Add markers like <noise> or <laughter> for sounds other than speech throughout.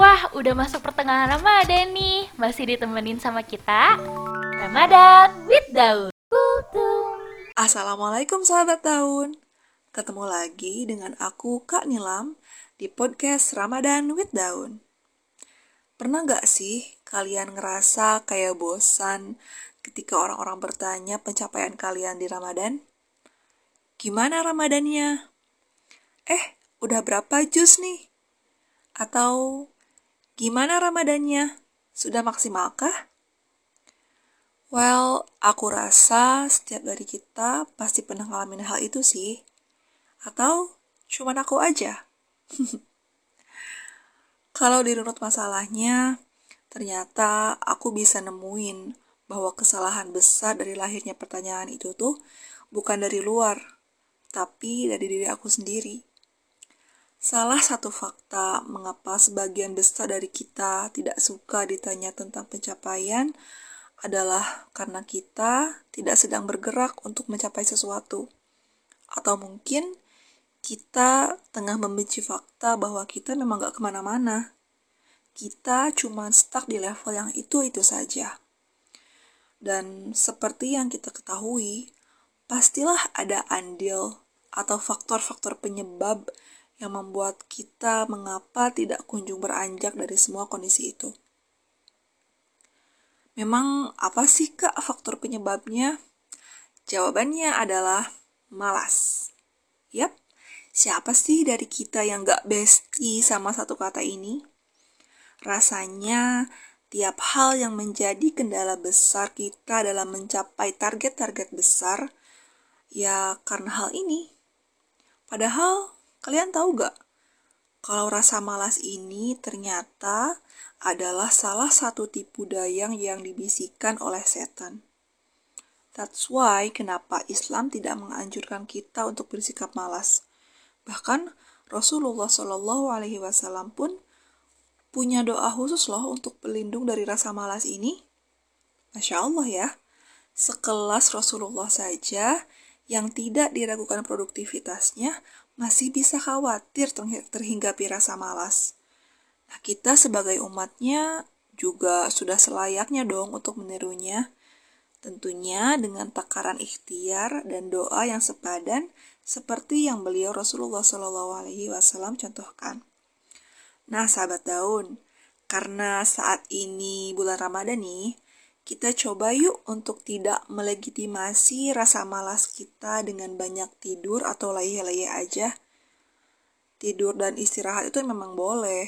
Wah, udah masuk pertengahan Ramadan nih. Masih ditemenin sama kita. Ramadan with Daun. Assalamualaikum sahabat Daun. Ketemu lagi dengan aku Kak Nilam di podcast Ramadan with Daun. Pernah gak sih kalian ngerasa kayak bosan ketika orang-orang bertanya pencapaian kalian di Ramadan? Gimana Ramadannya? Eh, udah berapa jus nih? Atau Gimana Ramadannya? Sudah maksimalkah? Well, aku rasa setiap dari kita pasti pernah ngalamin hal itu sih. Atau cuman aku aja? <laughs> Kalau dirunut masalahnya, ternyata aku bisa nemuin bahwa kesalahan besar dari lahirnya pertanyaan itu tuh bukan dari luar, tapi dari diri aku sendiri. Salah satu fakta mengapa sebagian besar dari kita tidak suka ditanya tentang pencapaian adalah karena kita tidak sedang bergerak untuk mencapai sesuatu. Atau mungkin kita tengah membenci fakta bahwa kita memang gak ke mana-mana. Kita cuma stuck di level yang itu-itu saja. Dan seperti yang kita ketahui, pastilah ada andil atau faktor-faktor penyebab yang membuat kita mengapa tidak kunjung beranjak dari semua kondisi itu. Memang apa sih kak faktor penyebabnya? Jawabannya adalah malas. Yap, siapa sih dari kita yang gak besti sama satu kata ini? Rasanya tiap hal yang menjadi kendala besar kita dalam mencapai target-target besar, ya karena hal ini. Padahal Kalian tahu gak? Kalau rasa malas ini ternyata adalah salah satu tipu dayang yang dibisikkan oleh setan. That's why kenapa Islam tidak menganjurkan kita untuk bersikap malas. Bahkan Rasulullah Shallallahu Alaihi Wasallam pun punya doa khusus loh untuk pelindung dari rasa malas ini. Masya Allah ya, sekelas Rasulullah saja yang tidak diragukan produktivitasnya masih bisa khawatir terhinggapi rasa malas. Nah, kita sebagai umatnya juga sudah selayaknya dong untuk menirunya. Tentunya dengan takaran ikhtiar dan doa yang sepadan seperti yang beliau Rasulullah Wasallam contohkan. Nah, sahabat daun, karena saat ini bulan Ramadan nih, kita coba yuk untuk tidak melegitimasi rasa malas kita dengan banyak tidur atau leye-leye aja. Tidur dan istirahat itu memang boleh,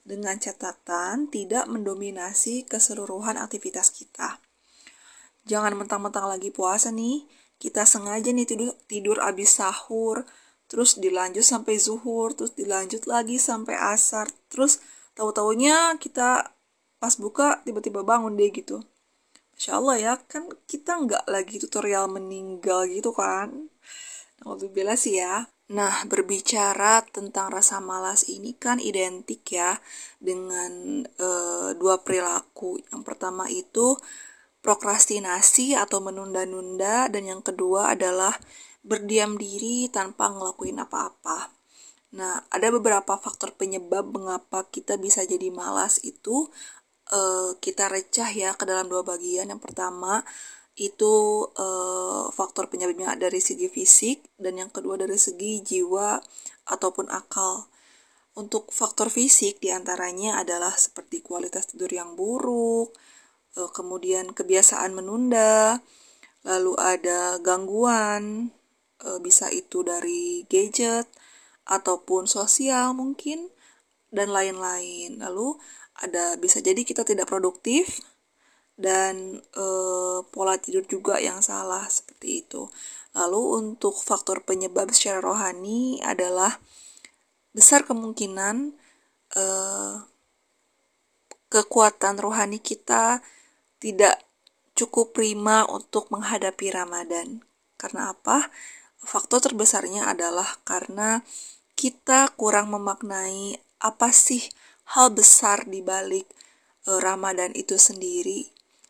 dengan catatan tidak mendominasi keseluruhan aktivitas kita. Jangan mentang-mentang lagi puasa nih, kita sengaja nih tidur, tidur abis sahur, terus dilanjut sampai zuhur, terus dilanjut lagi sampai asar, terus tahu-taunya kita pas buka tiba-tiba bangun deh gitu. Insya Allah ya, kan kita nggak lagi tutorial meninggal gitu kan. bela sih ya. Nah, berbicara tentang rasa malas ini kan identik ya dengan e, dua perilaku. Yang pertama itu prokrastinasi atau menunda-nunda dan yang kedua adalah berdiam diri tanpa ngelakuin apa-apa. Nah, ada beberapa faktor penyebab mengapa kita bisa jadi malas itu uh, kita recah ya ke dalam dua bagian. Yang pertama itu uh, faktor penyebabnya dari segi fisik dan yang kedua dari segi jiwa ataupun akal. Untuk faktor fisik di antaranya adalah seperti kualitas tidur yang buruk, uh, kemudian kebiasaan menunda, lalu ada gangguan, uh, bisa itu dari gadget ataupun sosial mungkin dan lain-lain. Lalu ada bisa jadi kita tidak produktif dan e, pola tidur juga yang salah seperti itu. Lalu untuk faktor penyebab secara rohani adalah besar kemungkinan e, kekuatan rohani kita tidak cukup prima untuk menghadapi Ramadan. Karena apa? Faktor terbesarnya adalah karena kita kurang memaknai apa sih hal besar di balik uh, Ramadan itu sendiri.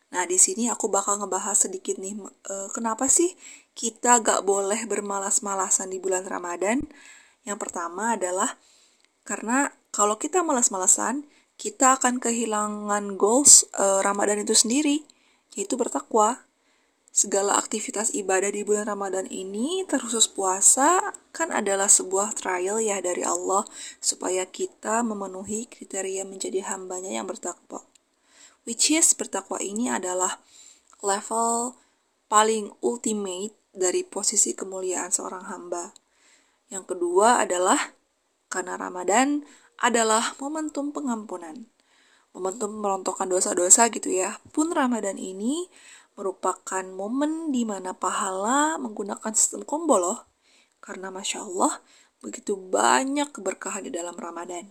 Nah, di sini aku bakal ngebahas sedikit nih, uh, kenapa sih kita gak boleh bermalas-malasan di bulan Ramadan? Yang pertama adalah karena kalau kita malas-malasan, kita akan kehilangan goals uh, Ramadan itu sendiri, yaitu bertakwa. Segala aktivitas ibadah di bulan Ramadan ini, terkhusus puasa, kan adalah sebuah trial ya dari Allah supaya kita memenuhi kriteria menjadi hambanya yang bertakwa. Which is bertakwa ini adalah level paling ultimate dari posisi kemuliaan seorang hamba. Yang kedua adalah karena Ramadan adalah momentum pengampunan. Momentum merontokkan dosa-dosa gitu ya. Pun Ramadan ini merupakan momen di mana pahala menggunakan sistem combo loh. Karena Masya Allah, begitu banyak keberkahan di dalam Ramadan.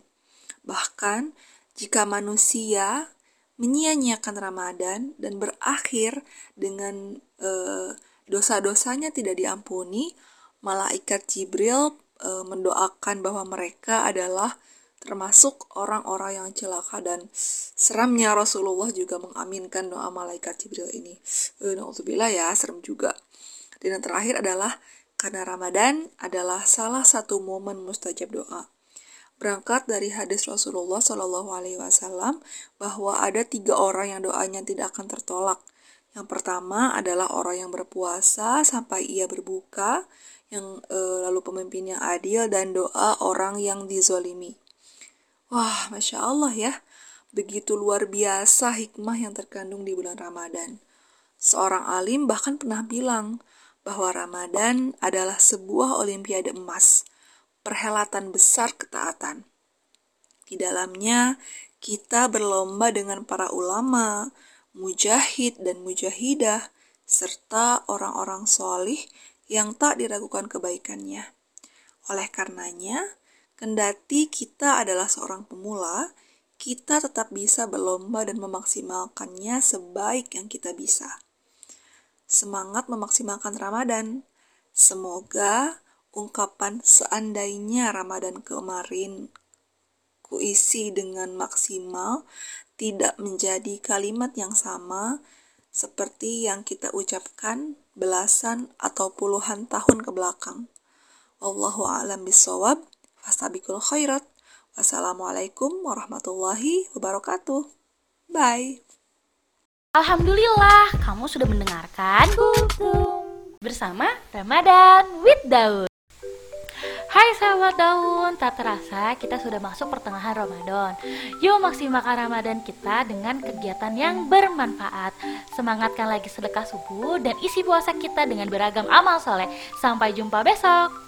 Bahkan, jika manusia menyia-nyiakan Ramadan dan berakhir dengan uh, dosa-dosanya tidak diampuni, malaikat Jibril e, mendoakan bahwa mereka adalah termasuk orang-orang yang celaka dan seramnya Rasulullah juga mengaminkan doa malaikat Jibril ini. E, Nauzubillah ya, serem juga. Dan yang terakhir adalah karena Ramadan adalah salah satu momen mustajab doa. Berangkat dari hadis Rasulullah Shallallahu Alaihi Wasallam bahwa ada tiga orang yang doanya tidak akan tertolak. Yang pertama adalah orang yang berpuasa sampai ia berbuka yang e, lalu pemimpin yang adil dan doa orang yang dizolimi. Wah, masya Allah ya, begitu luar biasa hikmah yang terkandung di bulan Ramadan. Seorang alim bahkan pernah bilang bahwa Ramadan adalah sebuah olimpiade emas, perhelatan besar ketaatan. Di dalamnya, kita berlomba dengan para ulama, mujahid dan mujahidah, serta orang-orang solih yang tak diragukan kebaikannya. Oleh karenanya, kendati kita adalah seorang pemula, kita tetap bisa berlomba dan memaksimalkannya sebaik yang kita bisa. Semangat memaksimalkan Ramadan. Semoga ungkapan seandainya Ramadan kemarin kuisi dengan maksimal tidak menjadi kalimat yang sama seperti yang kita ucapkan belasan atau puluhan tahun ke belakang. Wallahu a'lam bisawab. Fastabikul khairat. Wassalamualaikum warahmatullahi wabarakatuh. Bye. Alhamdulillah, kamu sudah mendengarkan bersama Ramadan with Daud. Hai sahabat daun, tak terasa kita sudah masuk pertengahan Ramadan. Yuk maksimalkan Ramadan kita dengan kegiatan yang bermanfaat. Semangatkan lagi sedekah subuh dan isi puasa kita dengan beragam amal soleh. Sampai jumpa besok.